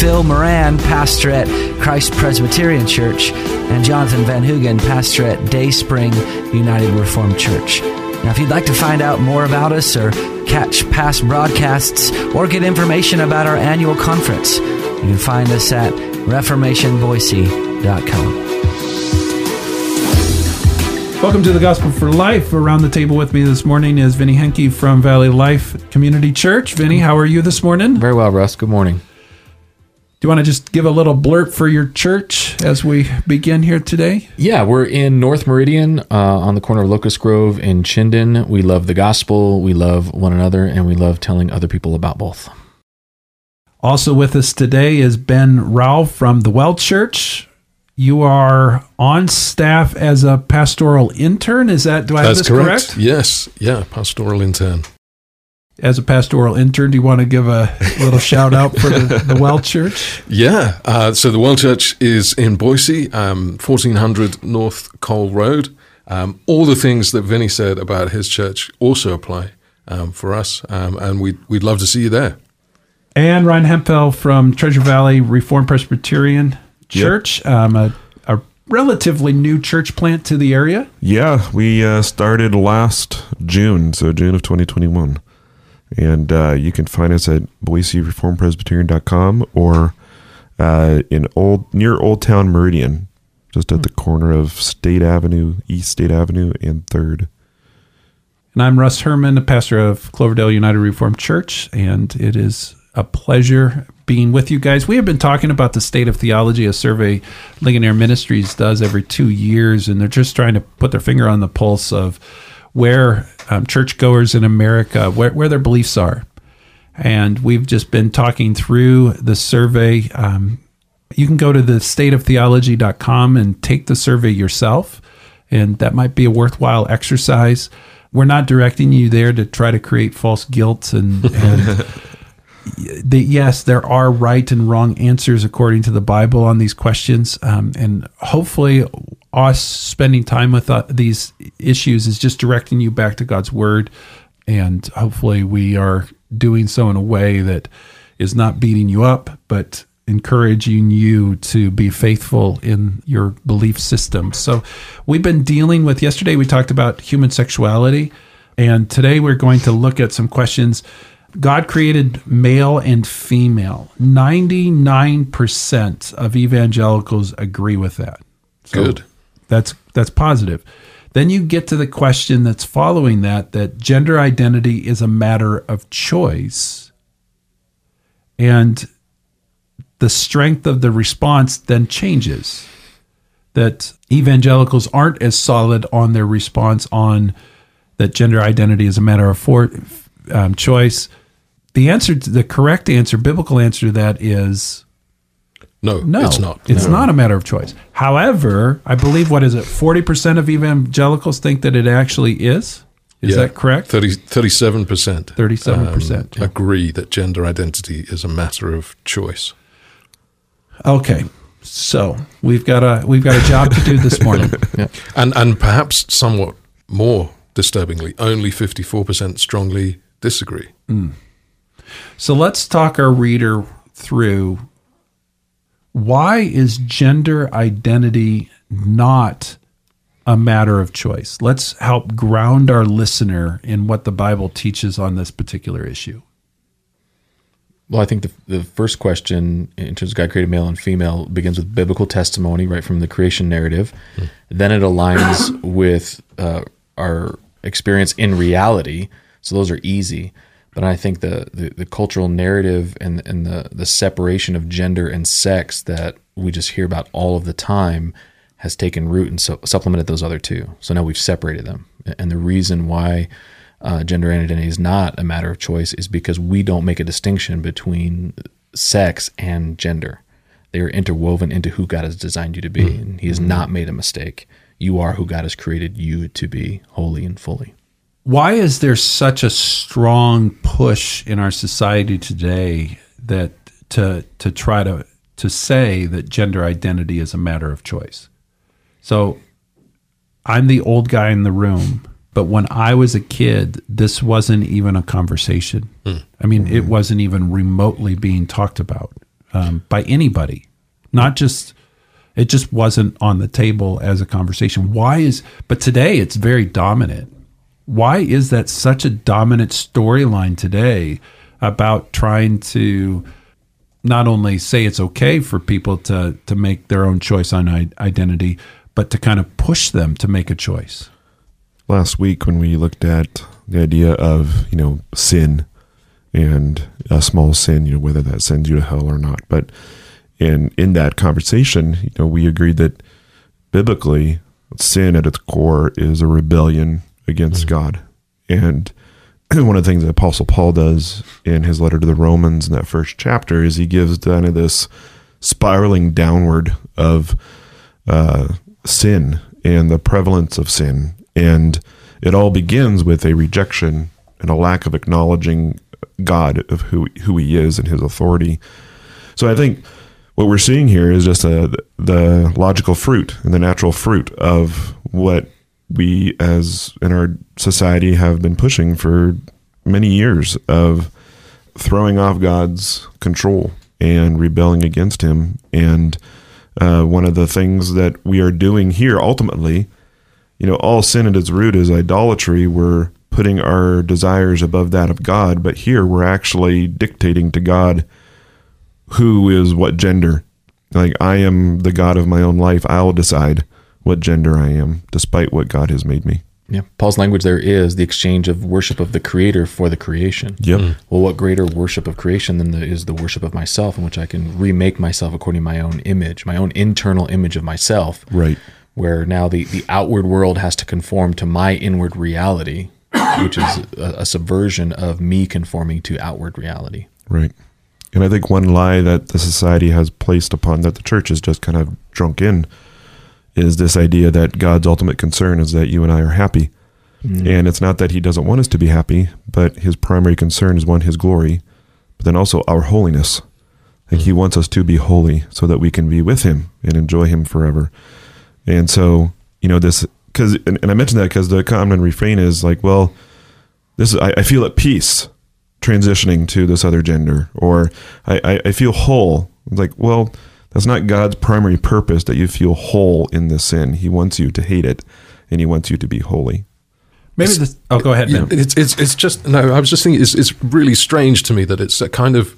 Phil Moran, pastor at Christ Presbyterian Church, and Jonathan Van Hugen, pastor at Day Spring United Reformed Church. Now, if you'd like to find out more about us or catch past broadcasts or get information about our annual conference, you can find us at reformationboise.com. Welcome to the Gospel for Life. Around the table with me this morning is Vinny Henke from Valley Life Community Church. Vinny, how are you this morning? Very well, Russ. Good morning. Do you want to just give a little blurb for your church as we begin here today? Yeah, we're in North Meridian uh, on the corner of Locust Grove in Chinden. We love the gospel, we love one another, and we love telling other people about both. Also with us today is Ben Rao from the Well Church. You are on staff as a pastoral intern. Is that do I have That's this correct? Yes, yeah, pastoral intern. As a pastoral intern, do you want to give a little shout out for the, the Well Church? Yeah, uh, so the Well Church is in Boise, um, 1400 North Cole Road. Um, all the things that Vinny said about his church also apply um, for us, um, and we'd, we'd love to see you there. And Ryan Hempel from Treasure Valley Reformed Presbyterian Church, um, a, a relatively new church plant to the area. Yeah, we uh, started last June, so June of 2021. And uh, you can find us at BoiseReformedPresbyterian.com or uh, in old near Old Town Meridian, just at the corner of State Avenue, East State Avenue, and Third. And I'm Russ Herman, the pastor of Cloverdale United Reformed Church, and it is a pleasure being with you guys. We have been talking about the state of theology, a survey Ligonier Ministries does every two years, and they're just trying to put their finger on the pulse of where um, churchgoers in America, where, where their beliefs are. And we've just been talking through the survey. Um, you can go to the stateoftheology.com and take the survey yourself, and that might be a worthwhile exercise. We're not directing you there to try to create false guilt and, and the, yes, there are right and wrong answers according to the Bible on these questions, um, and hopefully, us spending time with uh, these issues is just directing you back to God's Word, and hopefully, we are doing so in a way that is not beating you up, but encouraging you to be faithful in your belief system. So, we've been dealing with yesterday. We talked about human sexuality, and today we're going to look at some questions. God created male and female. 99% of evangelicals agree with that. So Good. That's that's positive. Then you get to the question that's following that that gender identity is a matter of choice. And the strength of the response then changes. That evangelicals aren't as solid on their response on that gender identity is a matter of for, um, choice the answer the correct answer biblical answer to that is No, no it's not. it's not a matter of choice however i believe what is it 40% of evangelicals think that it actually is is Yeah. that correct 37%. 37%, um, agree that gender identity is a matter of choice. okay so we've got a we've got a job to do this morning And, and perhaps somewhat more disturbingly, only 54% strongly disagree. Hmm. so let's talk our reader through why is gender identity not a matter of choice. Let's help ground our listener in what the Bible teaches on this particular issue. Well, I think the, the first question, in terms of God created male and female, begins with biblical testimony, right from the creation narrative. Then it aligns with uh, our experience in reality. So those are easy. But I think the, the, the cultural narrative and, and the, the separation of gender and sex that we just hear about all of the time has taken root and so, supplemented those other two. So now we've separated them. And the reason why uh, gender identity is not a matter of choice is because we don't make a distinction between sex and gender. They are interwoven into who God has designed you to be, and He has not made a mistake. you are who God has created you to be, holy and fully. Why is there such a strong push in our society today that to to try to to say that gender identity is a matter of choice? So I'm the old guy in the room, but when I was a kid, this wasn't even a conversation. I mean, it wasn't even remotely being talked about um, by anybody, not just. It just wasn't on the table as a conversation. Why is, but today it's very dominant. Why is that such a dominant storyline today about trying to not only say it's okay for people to, to make their own choice on identity, but to kind of push them to make a choice? last week when we looked at the idea of you know sin and a small sin you know whether that sends you to hell or not but in in that conversation you know we agreed that biblically sin at its core is a rebellion against god and one of the things that apostle paul does in his letter to the romans in that first chapter is he gives kind of this spiraling downward of uh, sin and the prevalence of sin. And it all begins with a rejection and a lack of acknowledging God of who who He is and His authority. So I think what we're seeing here is just a, the logical fruit and the natural fruit of what we as in our society have been pushing for many years of throwing off God's control and rebelling against Him. And uh, one of the things that we are doing here ultimately, you know, all sin at its root is idolatry. We're putting our desires above that of God, but here we're actually dictating to God who is what gender. Like, I am the God of my own life. I'll decide what gender I am, despite what God has made me. Yeah. Paul's language there is the exchange of worship of the creator for the creation. Yep. Mm. Well, what greater worship of creation than the, is the worship of myself, in which I can remake myself according to my own image, my own internal image of myself, Right. where now the, the outward world has to conform to my inward reality, which is a, a subversion of me conforming to outward reality. Right. And I think one lie that the society has placed upon that the church is just kind of drunk in is this idea that God's ultimate concern is that you and I are happy. Mm. And it's not that he doesn't want us to be happy, but his primary concern is one, his glory, but then also our holiness. Like he mm. wants us to be holy so that we can be with him and enjoy him forever. And so, you know, this, because, and, and I mentioned that because the common refrain is like, well, this is, I, I feel at peace transitioning to this other gender, or I, I, I feel whole. It's like, well, that's not God's primary purpose that you feel whole in this sin. He wants you to hate it, and He wants you to be holy. Maybe this. Oh, go ahead, Yeah, Ben. it's it's it's just no. I was just thinking it's it's really strange to me that it's a kind of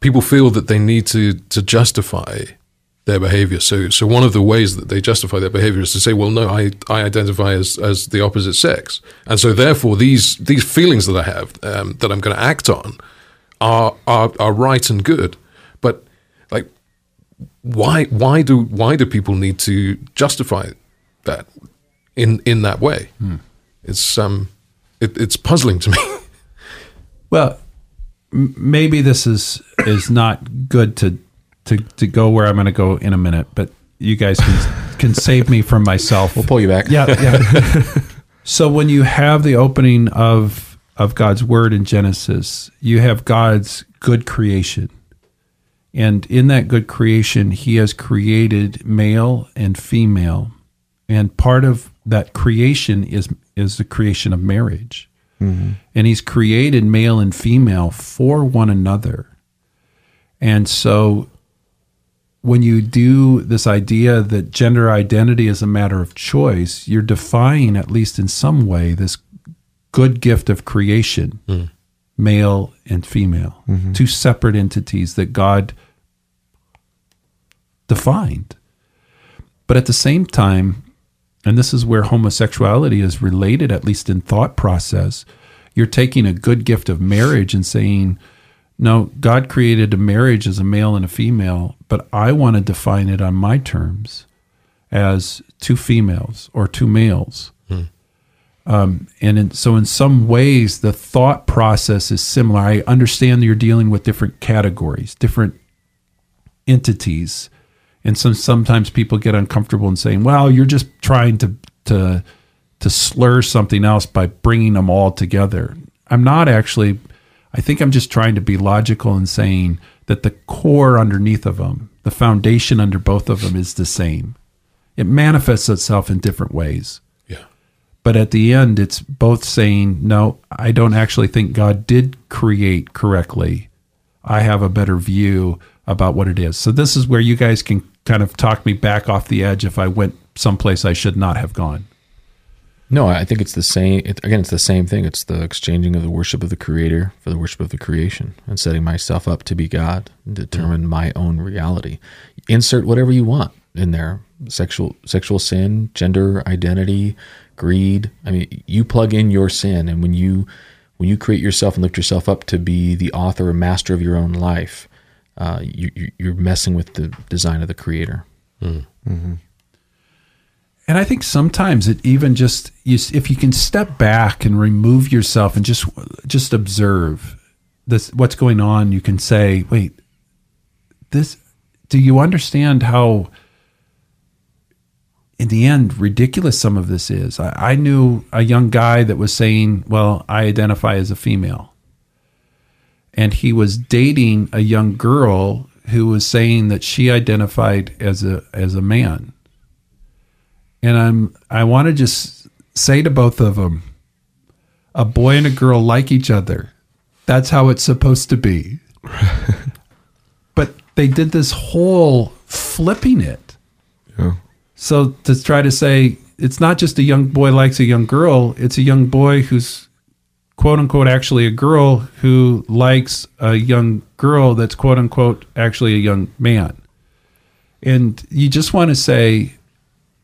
people feel that they need to to justify their behavior. So so one of the ways that they justify their behavior is to say, well, no, I I identify as as the opposite sex, and so therefore these these feelings that I have um, that I'm going to act on are are are right and good, but like why why do why do people need to justify that in in that way? It's um it, it's puzzling to me. Well, m- maybe this is is not good to to to go where I'm going to go in a minute, but you guys can can save me from myself. We'll pull you back. Yeah, yeah. so when you have the opening of of God's word in Genesis, you have God's good creation. And in that good creation, he has created male and female. And part of that creation is is the creation of marriage. Mm-hmm. And he's created male and female for one another. And so when you do this idea that gender identity is a matter of choice, you're defying, at least in some way, this good gift of creation, mm. Male and female, mm-hmm. two separate entities that God defined. But at the same time, and this is where homosexuality is related, at least in thought process, you're taking a good gift of marriage and saying, no, God created a marriage as a male and a female, but I want to define it on my terms as two females or two males. Um, and in, so, in some ways, the thought process is similar. I understand you're dealing with different categories, different entities, And some sometimes people get uncomfortable in saying, "Well, you're just trying to to to slur something else by bringing them all together." I'm not actually. I think I'm just trying to be logical in saying that the core underneath of them, the foundation under both of them, is the same. It manifests itself in different ways. But at the end, it's both saying, no, I don't actually think God did create correctly. I have a better view about what it is. So this is where you guys can kind of talk me back off the edge if I went someplace I should not have gone. No, I think it's the same. It, again, it's the same thing. It's the exchanging of the worship of the Creator for the worship of the creation, and setting myself up to be God, and determine my own reality. Insert whatever you want in there: sexual sexual sin, gender identity, greed. I mean, you plug in your sin, and when you when you create yourself and lift yourself up to be the author and master of your own life, uh, you, you- you're messing with the design of the Creator. And I think sometimes it even just you, if you can step back and remove yourself and just just observe this what's going on, you can say, "Wait, this do you understand how in the end ridiculous some of this is?" I, I knew a young guy that was saying, "Well, I identify as a female." And he was dating a young girl who was saying that she identified as a as a man and I'm I want to just say to both of them, a boy and a girl like each other. That's how it's supposed to be. but they did this whole flipping it. Yeah. So to try to say it's not just a young boy likes a young girl, it's a young boy who's quote unquote actually a girl who likes a young girl that's quote unquote actually a young man. And you just want to say,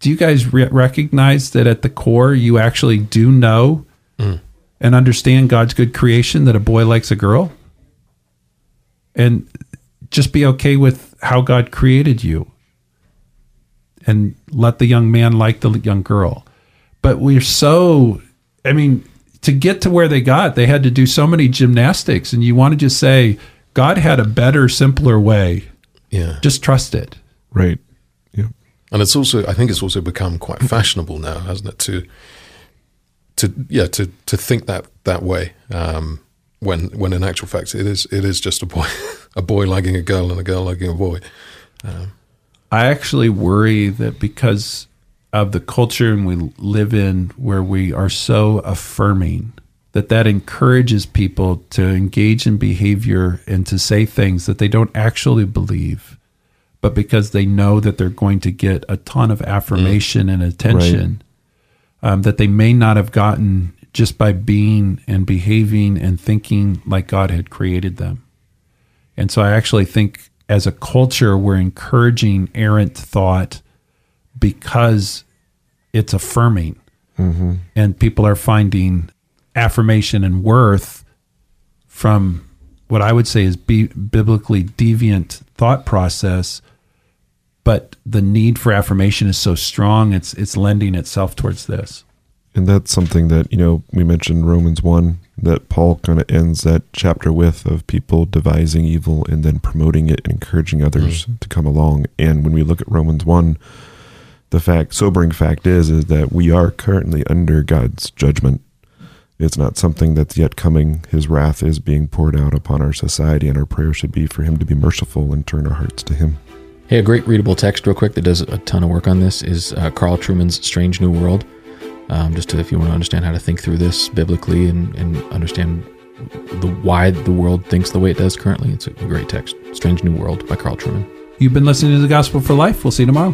do you guys re- recognize that at the core you actually do know mm. and understand God's good creation that a boy likes a girl? And just be okay with how God created you and let the young man like the young girl. But we're so, I mean, to get to where they got, they had to do so many gymnastics. And you want to just say, God had a better, simpler way. Yeah. Just trust it. Right. Yeah. And it's also, I think it's also become quite fashionable now, hasn't it? To, to yeah, to to think that that way. Um, when when in actual fact it is it is just a boy, a boy liking a girl and a girl liking a boy. I actually worry that because of the culture and we live in where we are so affirming that that encourages people to engage in behavior and to say things that they don't actually believe but because they know that they're going to get a ton of affirmation and attention um, that they may not have gotten just by being and behaving and thinking like God had created them. And so I actually think as a culture, we're encouraging errant thought because it's affirming. Mm-hmm. And people are finding affirmation and worth from what I would say is be, biblically deviant thought process. But the need for affirmation is so strong, it's, it's lending itself towards this. And that's something that, you know, we mentioned Romans 1 that Paul kind of ends that chapter with of people devising evil and then promoting it and encouraging others to come along. And when we look at Romans 1, the fact, sobering fact is, is that we are currently under God's judgment. It's not something that's yet coming. His wrath is being poured out upon our society, and our prayer should be for him to be merciful and turn our hearts to him. Hey, a great readable text, real quick, that does a ton of work on this is uh, Carl Trueman's Strange New World. Um, just to, if you want to understand how to think through this biblically and, and understand the why the world thinks the way it does currently, it's a great text. Strange New World by Carl Trueman. You've been listening to the Gospel for Life. We'll see you tomorrow.